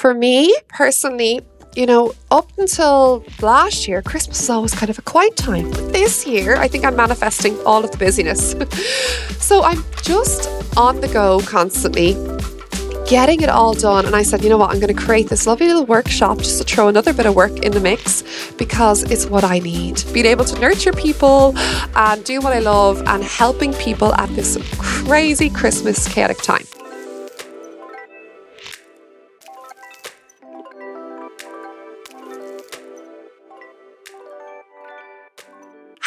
For me personally, you know, up until last year, Christmas was always kind of a quiet time. But this year, I think I'm manifesting all of the busyness. so I'm just on the go constantly, getting it all done. And I said, you know what, I'm going to create this lovely little workshop just to throw another bit of work in the mix because it's what I need. Being able to nurture people and do what I love and helping people at this crazy Christmas chaotic time.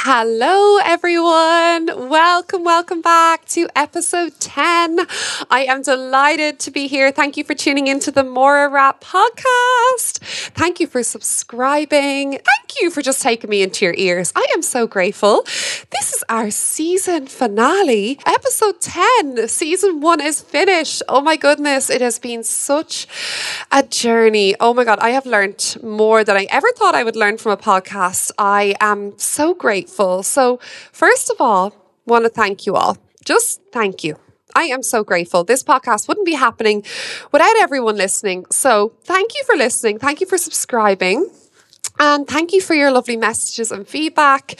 Hello, everyone. Welcome, welcome back to episode 10. I am delighted to be here. Thank you for tuning into the Maura Rap podcast. Thank you for subscribing. Thank you for just taking me into your ears. I am so grateful. This is our season finale, episode 10. Season one is finished. Oh my goodness, it has been such a journey. Oh my God, I have learned more than I ever thought I would learn from a podcast. I am so grateful grateful. So, first of all, want to thank you all. Just thank you. I am so grateful. This podcast wouldn't be happening without everyone listening. So, thank you for listening. Thank you for subscribing. And thank you for your lovely messages and feedback.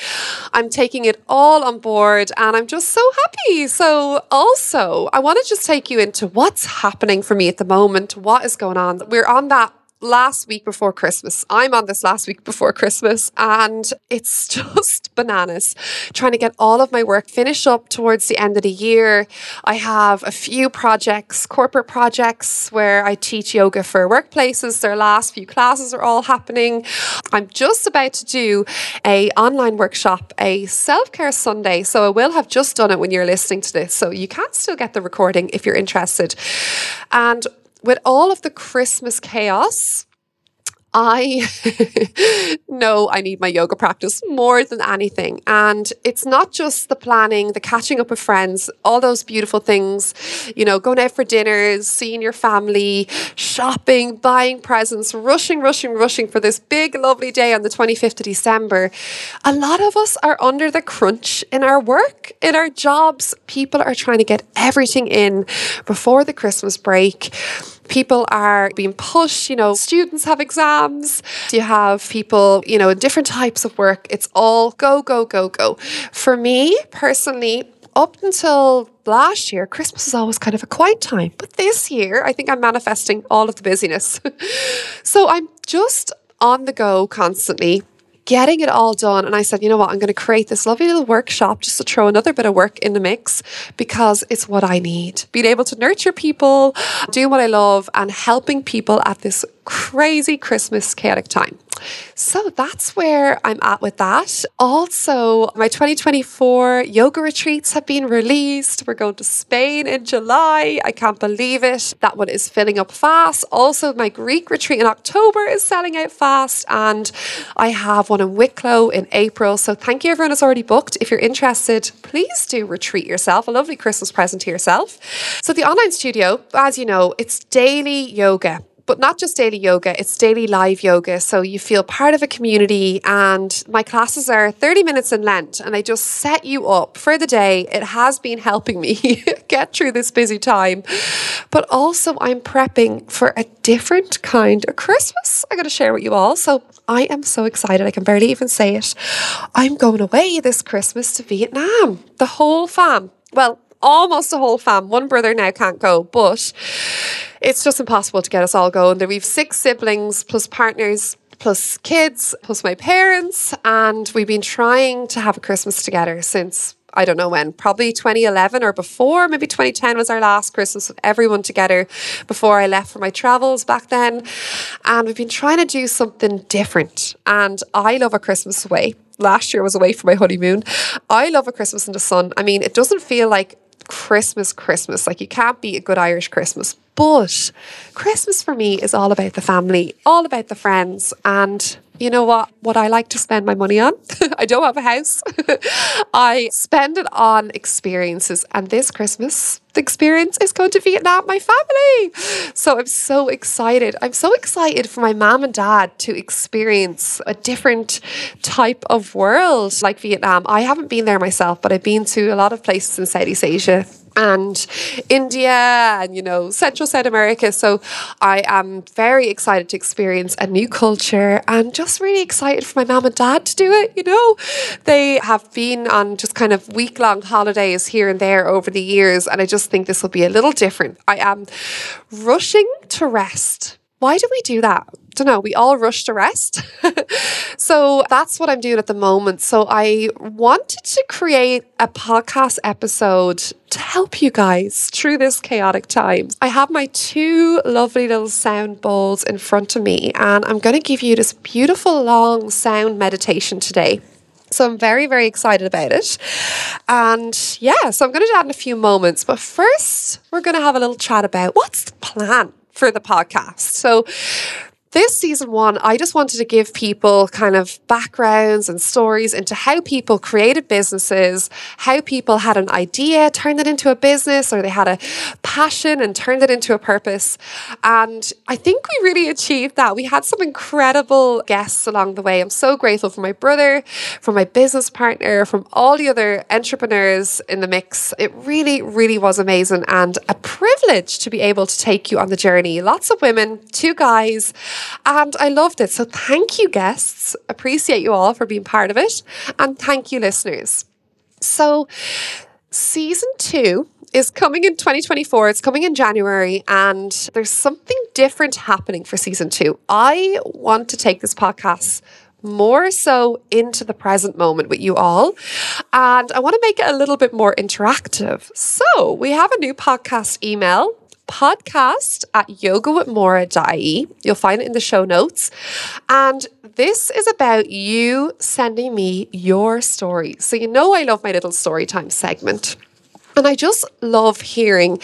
I'm taking it all on board and I'm just so happy. So, also, I want to just take you into what's happening for me at the moment, what is going on. We're on that last week before Christmas. I'm on this last week before Christmas, and it's just bananas trying to get all of my work finished up towards the end of the year. I have a few projects, corporate projects, where I teach yoga for workplaces. Their last few classes are all happening. I'm just about to do a online workshop, a self-care Sunday. So I will have just done it when you're listening to this. So you can still get the recording if you're interested. And with all of the Christmas chaos, I know I need my yoga practice more than anything. And it's not just the planning, the catching up with friends, all those beautiful things, you know, going out for dinners, seeing your family, shopping, buying presents, rushing, rushing, rushing for this big, lovely day on the 25th of December. A lot of us are under the crunch in our work, in our jobs. People are trying to get everything in before the Christmas break people are being pushed, you know, students have exams, you have people, you know, in different types of work. It's all go, go, go, go. For me personally, up until last year, Christmas is always kind of a quiet time. But this year, I think I'm manifesting all of the busyness. so I'm just on the go constantly getting it all done. And I said, you know what, I'm going to create this lovely little workshop just to throw another bit of work in the mix because it's what I need. Being able to nurture people, doing what I love, and helping people at this crazy Christmas chaotic time. So that's where I'm at with that. Also, my 2024 yoga retreats have been released. We're going to Spain in July. I can't believe it. That one is filling up fast. Also, my Greek retreat in October is selling out fast. And I have one in Wicklow in April. So thank you, everyone who's already booked. If you're interested, please do retreat yourself, a lovely Christmas present to yourself. So, the online studio, as you know, it's daily yoga but not just daily yoga, it's daily live yoga. So you feel part of a community, and my classes are 30 minutes in length, and they just set you up for the day. It has been helping me get through this busy time, but also I'm prepping for a different kind of Christmas. I got to share with you all. So I am so excited. I can barely even say it. I'm going away this Christmas to Vietnam, the whole fam. Well, almost the whole fam. One brother now can't go, but it's just impossible to get us all going. There we've six siblings plus partners plus kids plus my parents and we've been trying to have a Christmas together since I don't know when, probably 2011 or before, maybe 2010 was our last Christmas with everyone together before I left for my travels back then. And we've been trying to do something different. And I love a Christmas away. Last year was away for my honeymoon. I love a Christmas in the sun. I mean, it doesn't feel like Christmas, Christmas. Like you can't beat a good Irish Christmas. But Christmas for me is all about the family, all about the friends. And you know what? What I like to spend my money on, I don't have a house. I spend it on experiences. And this Christmas, experience is going to Vietnam, my family. So I'm so excited. I'm so excited for my mom and dad to experience a different type of world like Vietnam. I haven't been there myself, but I've been to a lot of places in Southeast Asia and India and you know Central South America. So I am very excited to experience a new culture and just really excited for my mom and dad to do it. You know, they have been on just kind of week long holidays here and there over the years, and I just think this will be a little different. I am rushing to rest. Why do we do that? don't know, we all rush to rest. so that's what I'm doing at the moment. So I wanted to create a podcast episode to help you guys through this chaotic time. I have my two lovely little sound bowls in front of me, and I'm going to give you this beautiful long sound meditation today. So I'm very, very excited about it. And yeah, so I'm going to do that in a few moments. But first, we're going to have a little chat about what's the plan for the podcast. So this season one, I just wanted to give people kind of backgrounds and stories into how people created businesses, how people had an idea, turned it into a business, or they had a passion and turned it into a purpose. And I think we really achieved that. We had some incredible guests along the way. I'm so grateful for my brother, for my business partner, from all the other entrepreneurs in the mix. It really, really was amazing and a privilege to be able to take you on the journey. Lots of women, two guys. And I loved it. So thank you, guests. Appreciate you all for being part of it. And thank you, listeners. So, season two is coming in 2024. It's coming in January, and there's something different happening for season two. I want to take this podcast more so into the present moment with you all. And I want to make it a little bit more interactive. So we have a new podcast email podcast at yogawithmaura.ie. You'll find it in the show notes. And this is about you sending me your story. So, you know, I love my little story time segment. And I just love hearing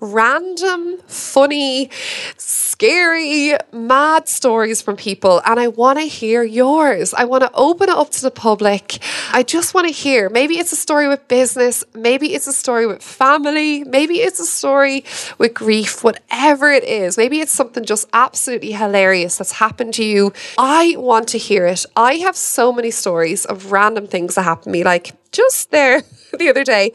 random, funny, scary, mad stories from people. And I want to hear yours. I want to open it up to the public. I just want to hear maybe it's a story with business, maybe it's a story with family, maybe it's a story with grief, whatever it is. Maybe it's something just absolutely hilarious that's happened to you. I want to hear it. I have so many stories of random things that happen to me. Like, just there the other day.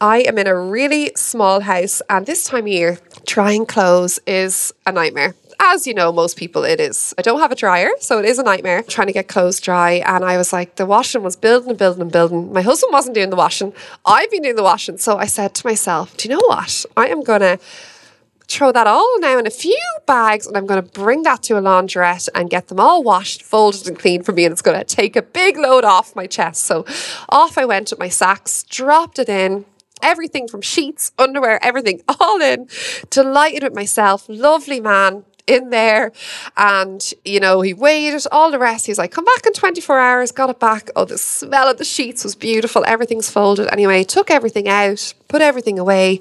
I am in a really small house, and this time of year, drying clothes is a nightmare. As you know, most people, it is. I don't have a dryer, so it is a nightmare trying to get clothes dry. And I was like, the washing was building and building and building. My husband wasn't doing the washing. I've been doing the washing. So I said to myself, do you know what? I am going to throw that all now in a few bags and I'm going to bring that to a laundrette and get them all washed, folded, and cleaned for me. And it's going to take a big load off my chest. So off I went with my sacks, dropped it in. Everything from sheets, underwear, everything all in. Delighted with myself. Lovely man in there. And, you know, he waited, all the rest. He's like, come back in 24 hours, got it back. Oh, the smell of the sheets was beautiful. Everything's folded. Anyway, took everything out, put everything away.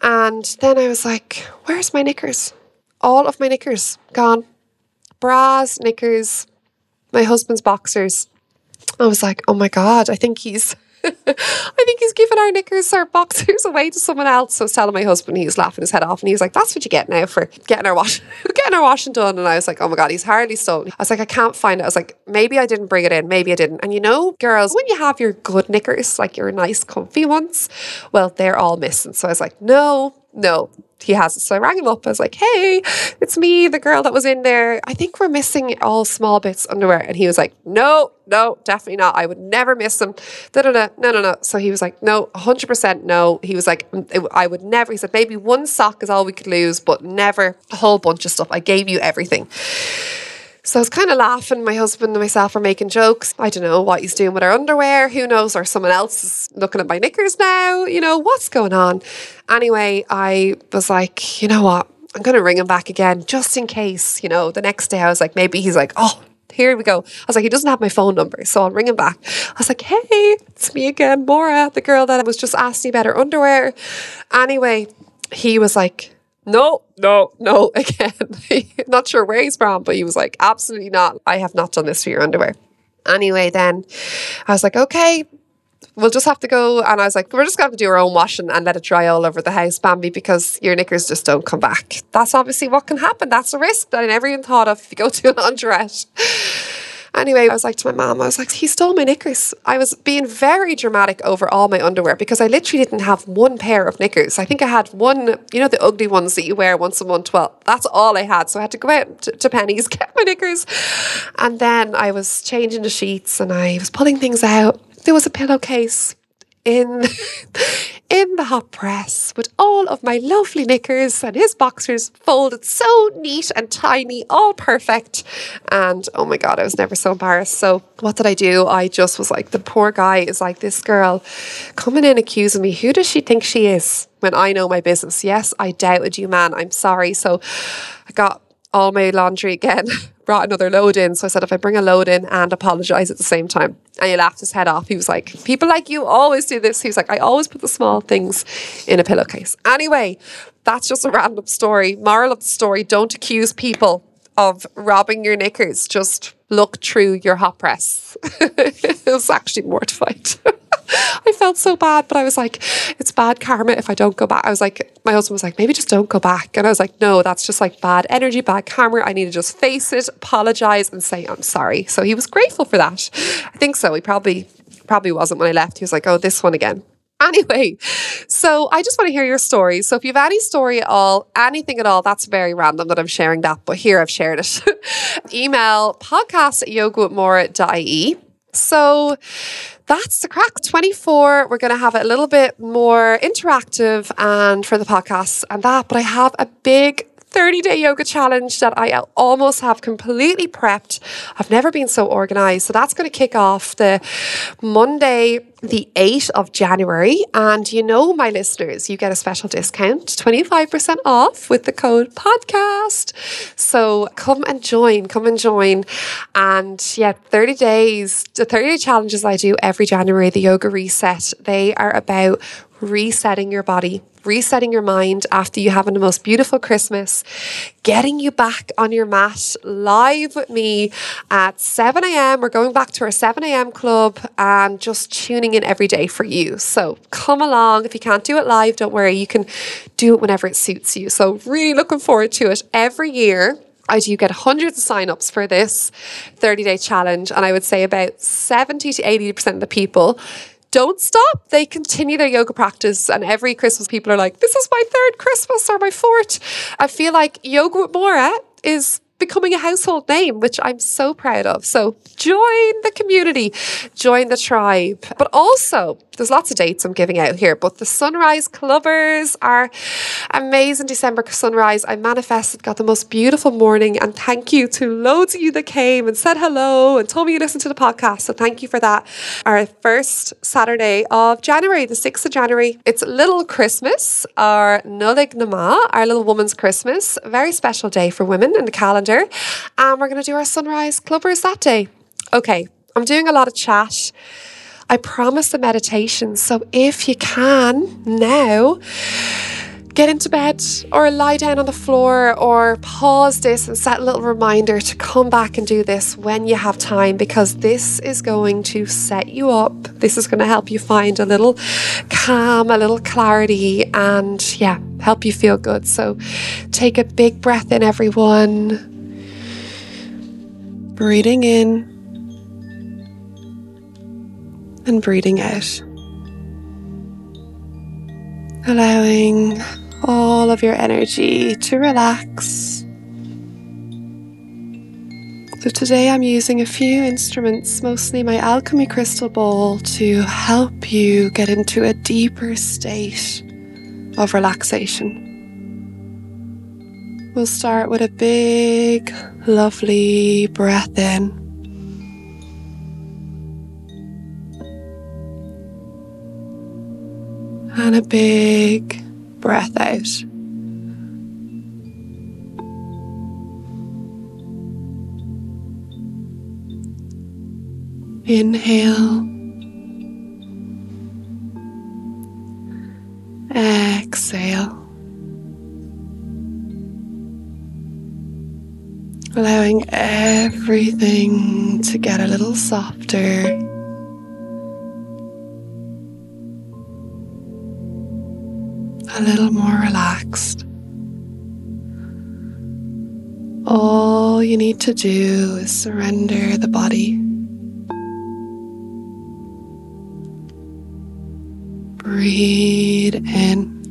And then I was like, where's my knickers? All of my knickers gone. Bras, knickers, my husband's boxers. I was like, oh my God, I think he's I think he's given our knickers, our boxers away to someone else. So I was telling my husband, he was laughing his head off, and he was like, "That's what you get now for getting our wash, getting our washing done." And I was like, "Oh my god, he's hardly stolen." I was like, "I can't find it." I was like, "Maybe I didn't bring it in, maybe I didn't." And you know, girls, when you have your good knickers, like your nice, comfy ones, well, they're all missing. So I was like, "No, no, he has it. So I rang him up. I was like, hey, it's me, the girl that was in there. I think we're missing all small bits underwear. And he was like, no, no, definitely not. I would never miss them. Da, da. No, no, no. So he was like, no, 100% no. He was like, mm, I would never. He said, maybe one sock is all we could lose, but never a whole bunch of stuff. I gave you everything. So I was kind of laughing. My husband and myself are making jokes. I don't know what he's doing with our underwear. Who knows? Or someone else is looking at my knickers now. You know, what's going on? Anyway, I was like, you know what? I'm going to ring him back again just in case. You know, the next day I was like, maybe he's like, oh, here we go. I was like, he doesn't have my phone number, so I'll ring him back. I was like, hey, it's me again, Maura, the girl that I was just asking about her underwear. Anyway, he was like, no, no, no, again. not sure where he's from, but he was like, absolutely not. I have not done this for your underwear. Anyway, then I was like, okay, we'll just have to go. And I was like, we're just going to do our own washing and let it dry all over the house, Bambi, because your knickers just don't come back. That's obviously what can happen. That's a risk that I never even thought of if you go to a laundrette. Anyway, I was like to my mom, I was like, he stole my knickers. I was being very dramatic over all my underwear because I literally didn't have one pair of knickers. I think I had one, you know, the ugly ones that you wear once a month. Well, that's all I had. So I had to go out to, to Penneys, get my knickers. And then I was changing the sheets and I was pulling things out. There was a pillowcase in in the hot press with all of my lovely knickers and his boxers folded so neat and tiny, all perfect. And oh my god, I was never so embarrassed. So what did I do? I just was like, the poor guy is like this girl coming in accusing me. Who does she think she is? When I know my business. Yes, I doubted you, man. I'm sorry. So I got all my laundry again, brought another load in. So I said, if I bring a load in and apologize at the same time. And he laughed his head off. He was like, people like you always do this. He was like, I always put the small things in a pillowcase. Anyway, that's just a random story. Moral of the story don't accuse people of robbing your knickers. Just look through your hot press. it was actually mortified. I felt so bad, but I was like, it's bad karma if I don't go back. I was like, my husband was like, maybe just don't go back. And I was like, no, that's just like bad energy, bad karma. I need to just face it, apologize, and say, I'm sorry. So he was grateful for that. I think so. He probably probably wasn't when I left. He was like, oh, this one again. Anyway, so I just want to hear your story. So if you have any story at all, anything at all, that's very random that I'm sharing that, but here I've shared it. Email podcast at yogawithmaura.ie. So that's the crack 24 we're going to have it a little bit more interactive and for the podcast and that but i have a big 30 day yoga challenge that I almost have completely prepped. I've never been so organized. So that's going to kick off the Monday, the 8th of January. And you know, my listeners, you get a special discount 25% off with the code podcast. So come and join, come and join. And yeah, 30 days, the 30 day challenges I do every January, the yoga reset, they are about resetting your body, resetting your mind after you having the most beautiful Christmas, getting you back on your mat live with me at 7 a.m. We're going back to our 7 a.m. club and just tuning in every day for you. So come along. If you can't do it live, don't worry. You can do it whenever it suits you. So really looking forward to it every year. I do get hundreds of sign-ups for this 30-day challenge, and I would say about 70 to 80% of the people don't stop. They continue their yoga practice. And every Christmas, people are like, this is my third Christmas or my fourth. I feel like Yoga with Maura is becoming a household name, which I'm so proud of. So join the community, join the tribe. But also, there's lots of dates I'm giving out here, but the Sunrise Clubbers are amazing December sunrise. I manifested, got the most beautiful morning, and thank you to loads of you that came and said hello and told me you listened to the podcast. So thank you for that. Our first Saturday of January, the 6th of January, it's Little Christmas, our Nollaig na mBan, our little woman's Christmas. Very special day for women in the calendar. And we're going to do our Sunrise Clubbers that day. Okay, I'm doing a lot of chat. I promise the meditation. So if you can now, get into bed or lie down on the floor or pause this and set a little reminder to come back and do this when you have time because this is going to set you up. This is going to help you find a little calm, a little clarity, and yeah, help you feel good. So take a big breath in, everyone. Breathing in and breathing out. Allowing all of your energy to relax. So, today I'm using a few instruments, mostly my alchemy crystal ball, to help you get into a deeper state of relaxation. We'll start with a big, lovely breath in. and a big breath out. Inhale. Exhale. allowing everything to get a little softer. A little more relaxed. All you need to do is surrender the body. Breathe in.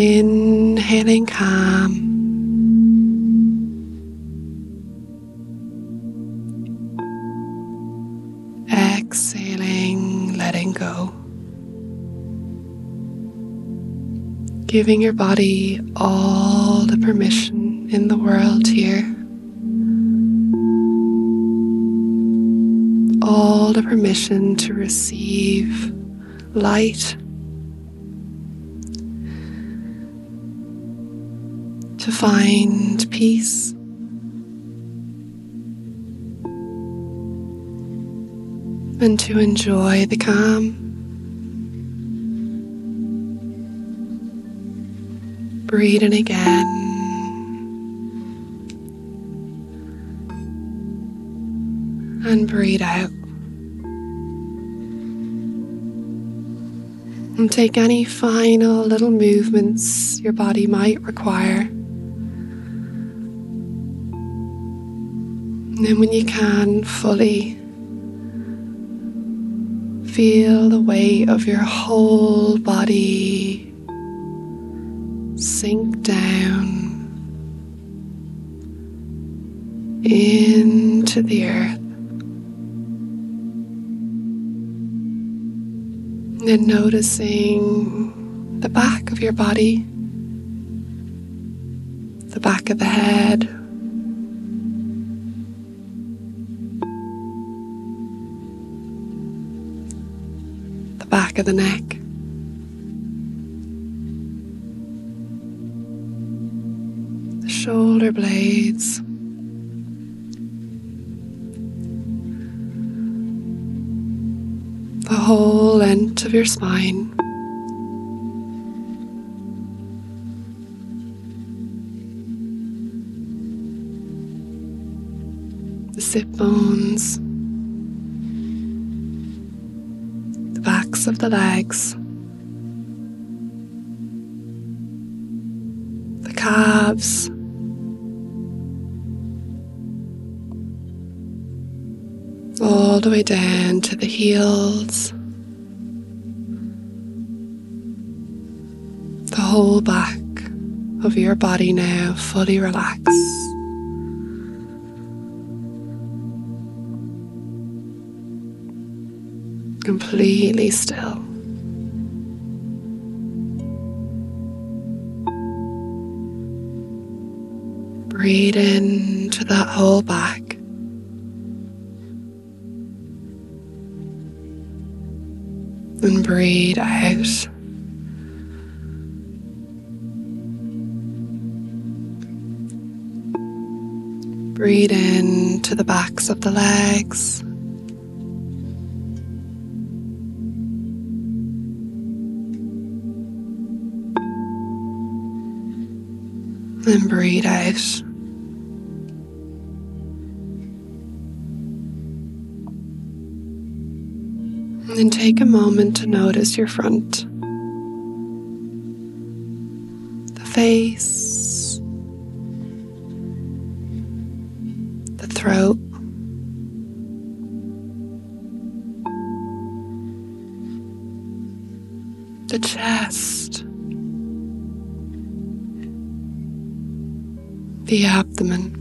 Inhaling calm. Exhaling, letting go. Giving your body all the permission in the world here. All the permission to receive light find peace. And to enjoy the calm. Breathe in again. And breathe out. And take any final little movements your body might require. Then, when you can, fully feel the weight of your whole body sink down into the earth. And noticing the back of your body, the back of the head. Back of the neck. The shoulder blades. The whole length of your spine. The sit bones. Of the legs, the calves. All the way down to the heels, the whole back of your body now fully relaxed. Completely still. Breathe into that whole back. And breathe out. Breathe in to the backs of the legs. And breathe out. And then take a moment to notice your front, the face, the throat. The chest. The abdomen.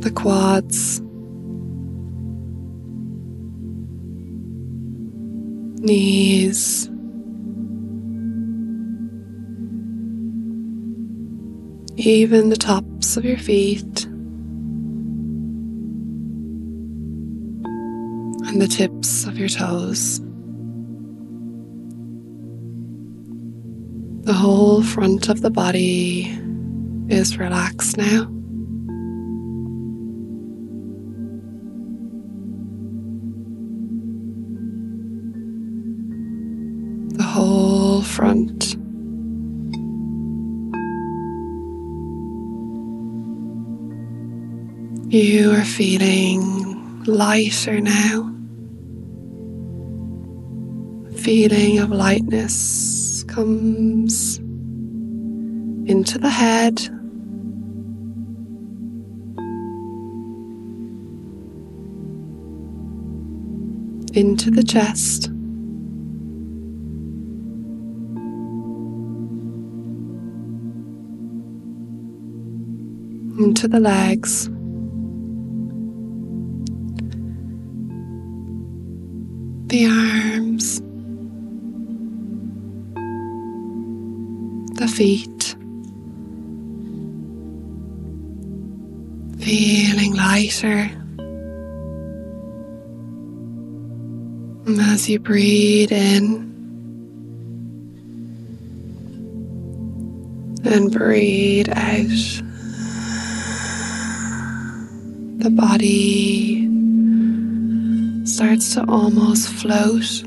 The quads, knees, even the tops of your feet and the tips of your toes. Front of the body is relaxed now. The whole front. You are feeling lighter now. Feeling of lightness comes into the head. Into the chest. Into the legs. The arms. The feet. Feeling lighter. And as you breathe in and breathe out, the body starts to almost float.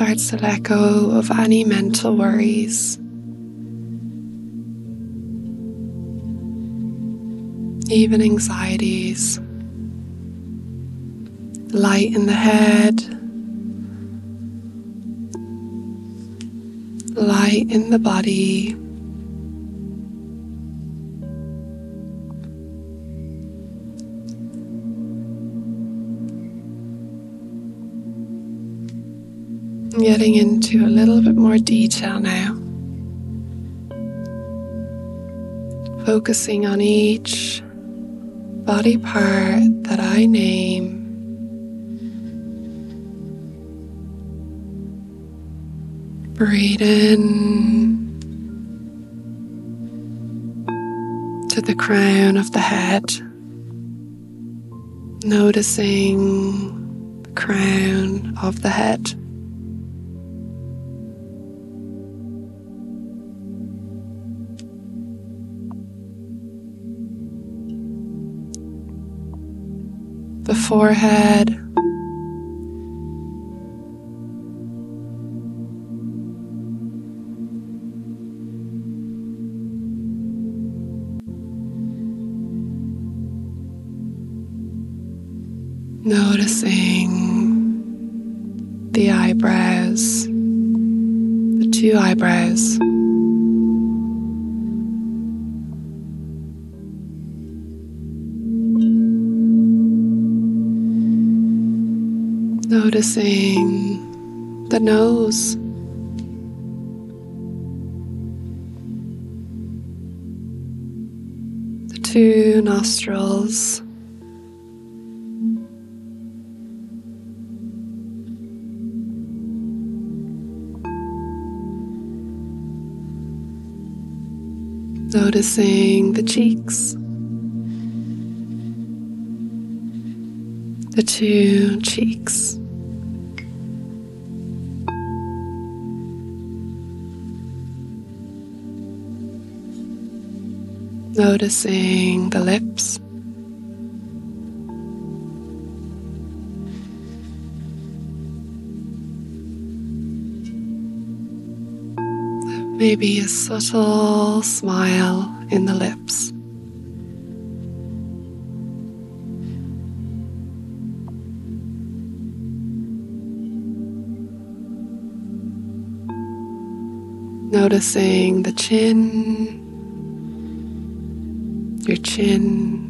Starts to let go of any mental worries. Even anxieties. Light in the head. Light in the body. Getting into a little bit more detail now. Focusing on each body part that I name. Breathe in to the crown of the head, noticing the crown of the head. Forehead. Noticing the eyebrows, the two eyebrows. Noticing the nose. The two nostrils. Noticing the cheeks. The two cheeks. Noticing the lips. Maybe a subtle smile in the lips. Noticing the chin, your chin.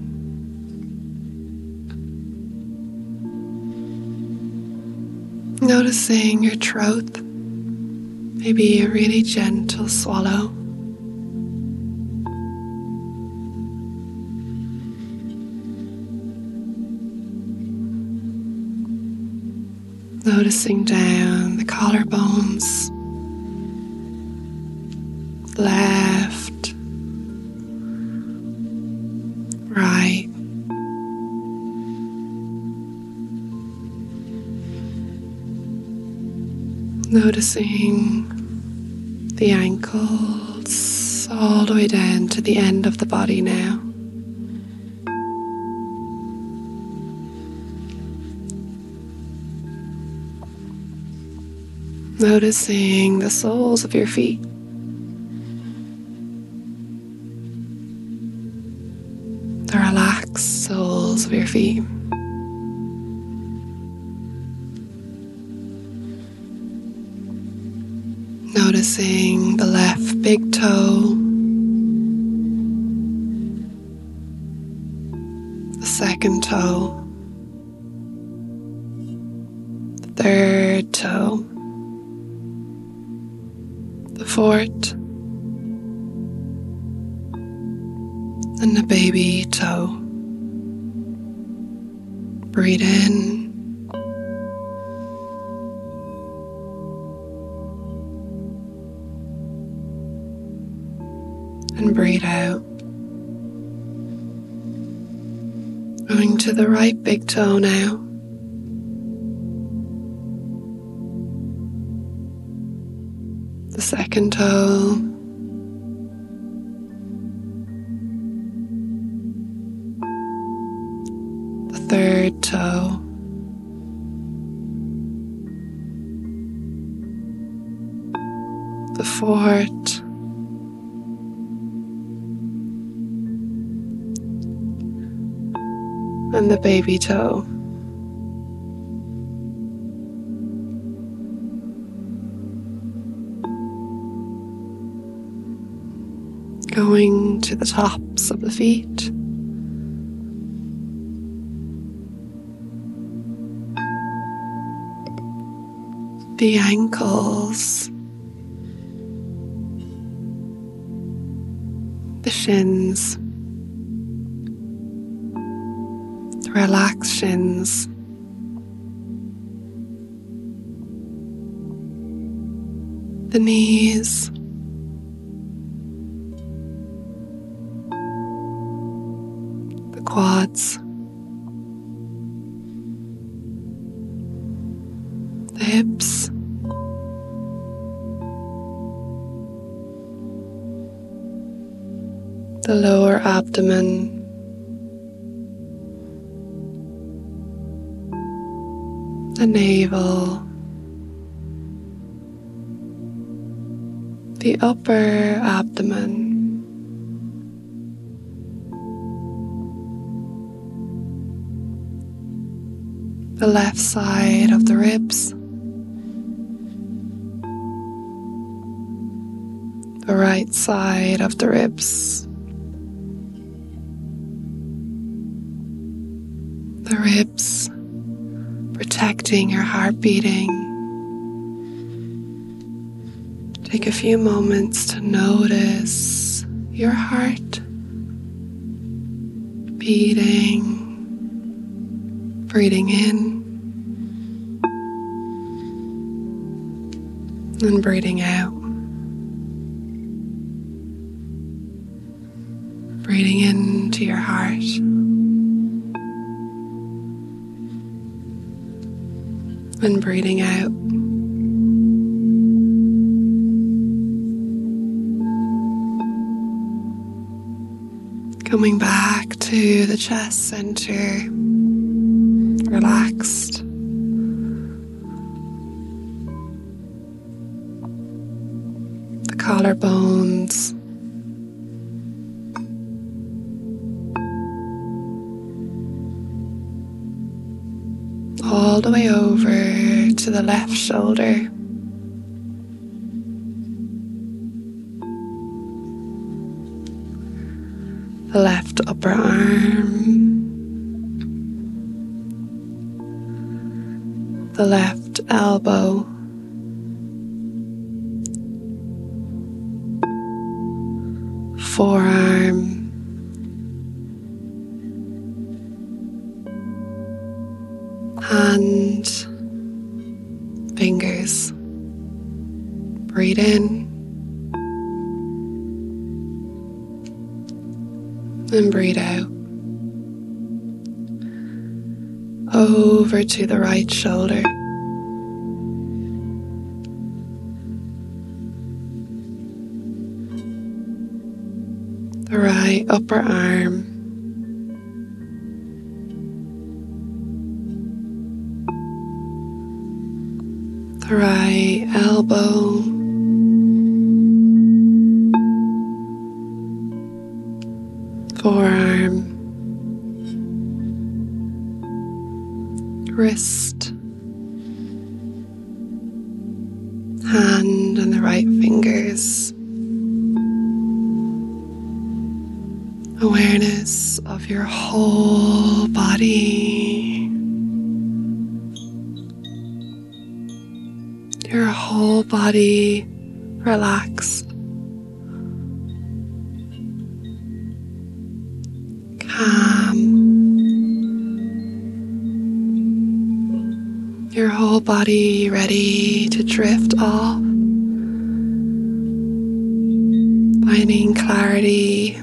Noticing your throat, maybe a really gentle swallow. Noticing down the collarbones, Noticing the ankles all the way down to the end of the body now. Noticing the soles of your feet. The relaxed soles of your feet. Noticing the left big toe, the second toe, the third toe, the fourth, and the baby toe. Breathe in. Breathe out. Going to the right big toe now. The second toe. Baby toe. Going to the tops of the feet. The ankles. The shins. Relaxed shins. The knees. The quads. The hips. The lower abdomen. Navel, the upper abdomen. The left side of the ribs, the right side of the ribs, the ribs protecting your heart beating. Take a few moments to notice your heart beating, breathing in, and breathing out. Breathing into your heart. And breathing out. Coming back to the chest center, relaxed. The collarbones. All the way over to the left shoulder. The left upper arm. The left elbow. to the right shoulder. The right upper arm. The right elbow. Body relaxed. Calm. Your whole body ready to drift off. Finding clarity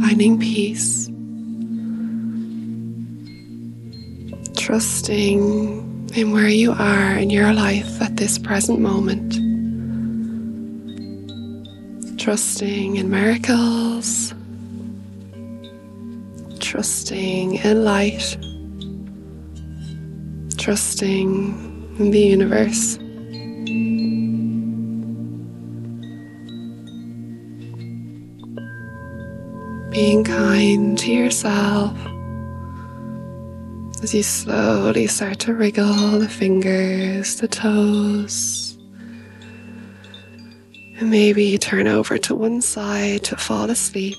finding peace, trusting in where you are in your life at this present moment, trusting in miracles, trusting in light, trusting in the universe. being kind to yourself as you slowly start to wriggle the fingers, the toes, and maybe turn over to one side to fall asleep.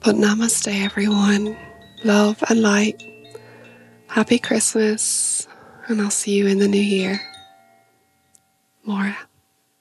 But namaste, everyone. Love and light. Happy Christmas, and I'll see you in the new year. Maura.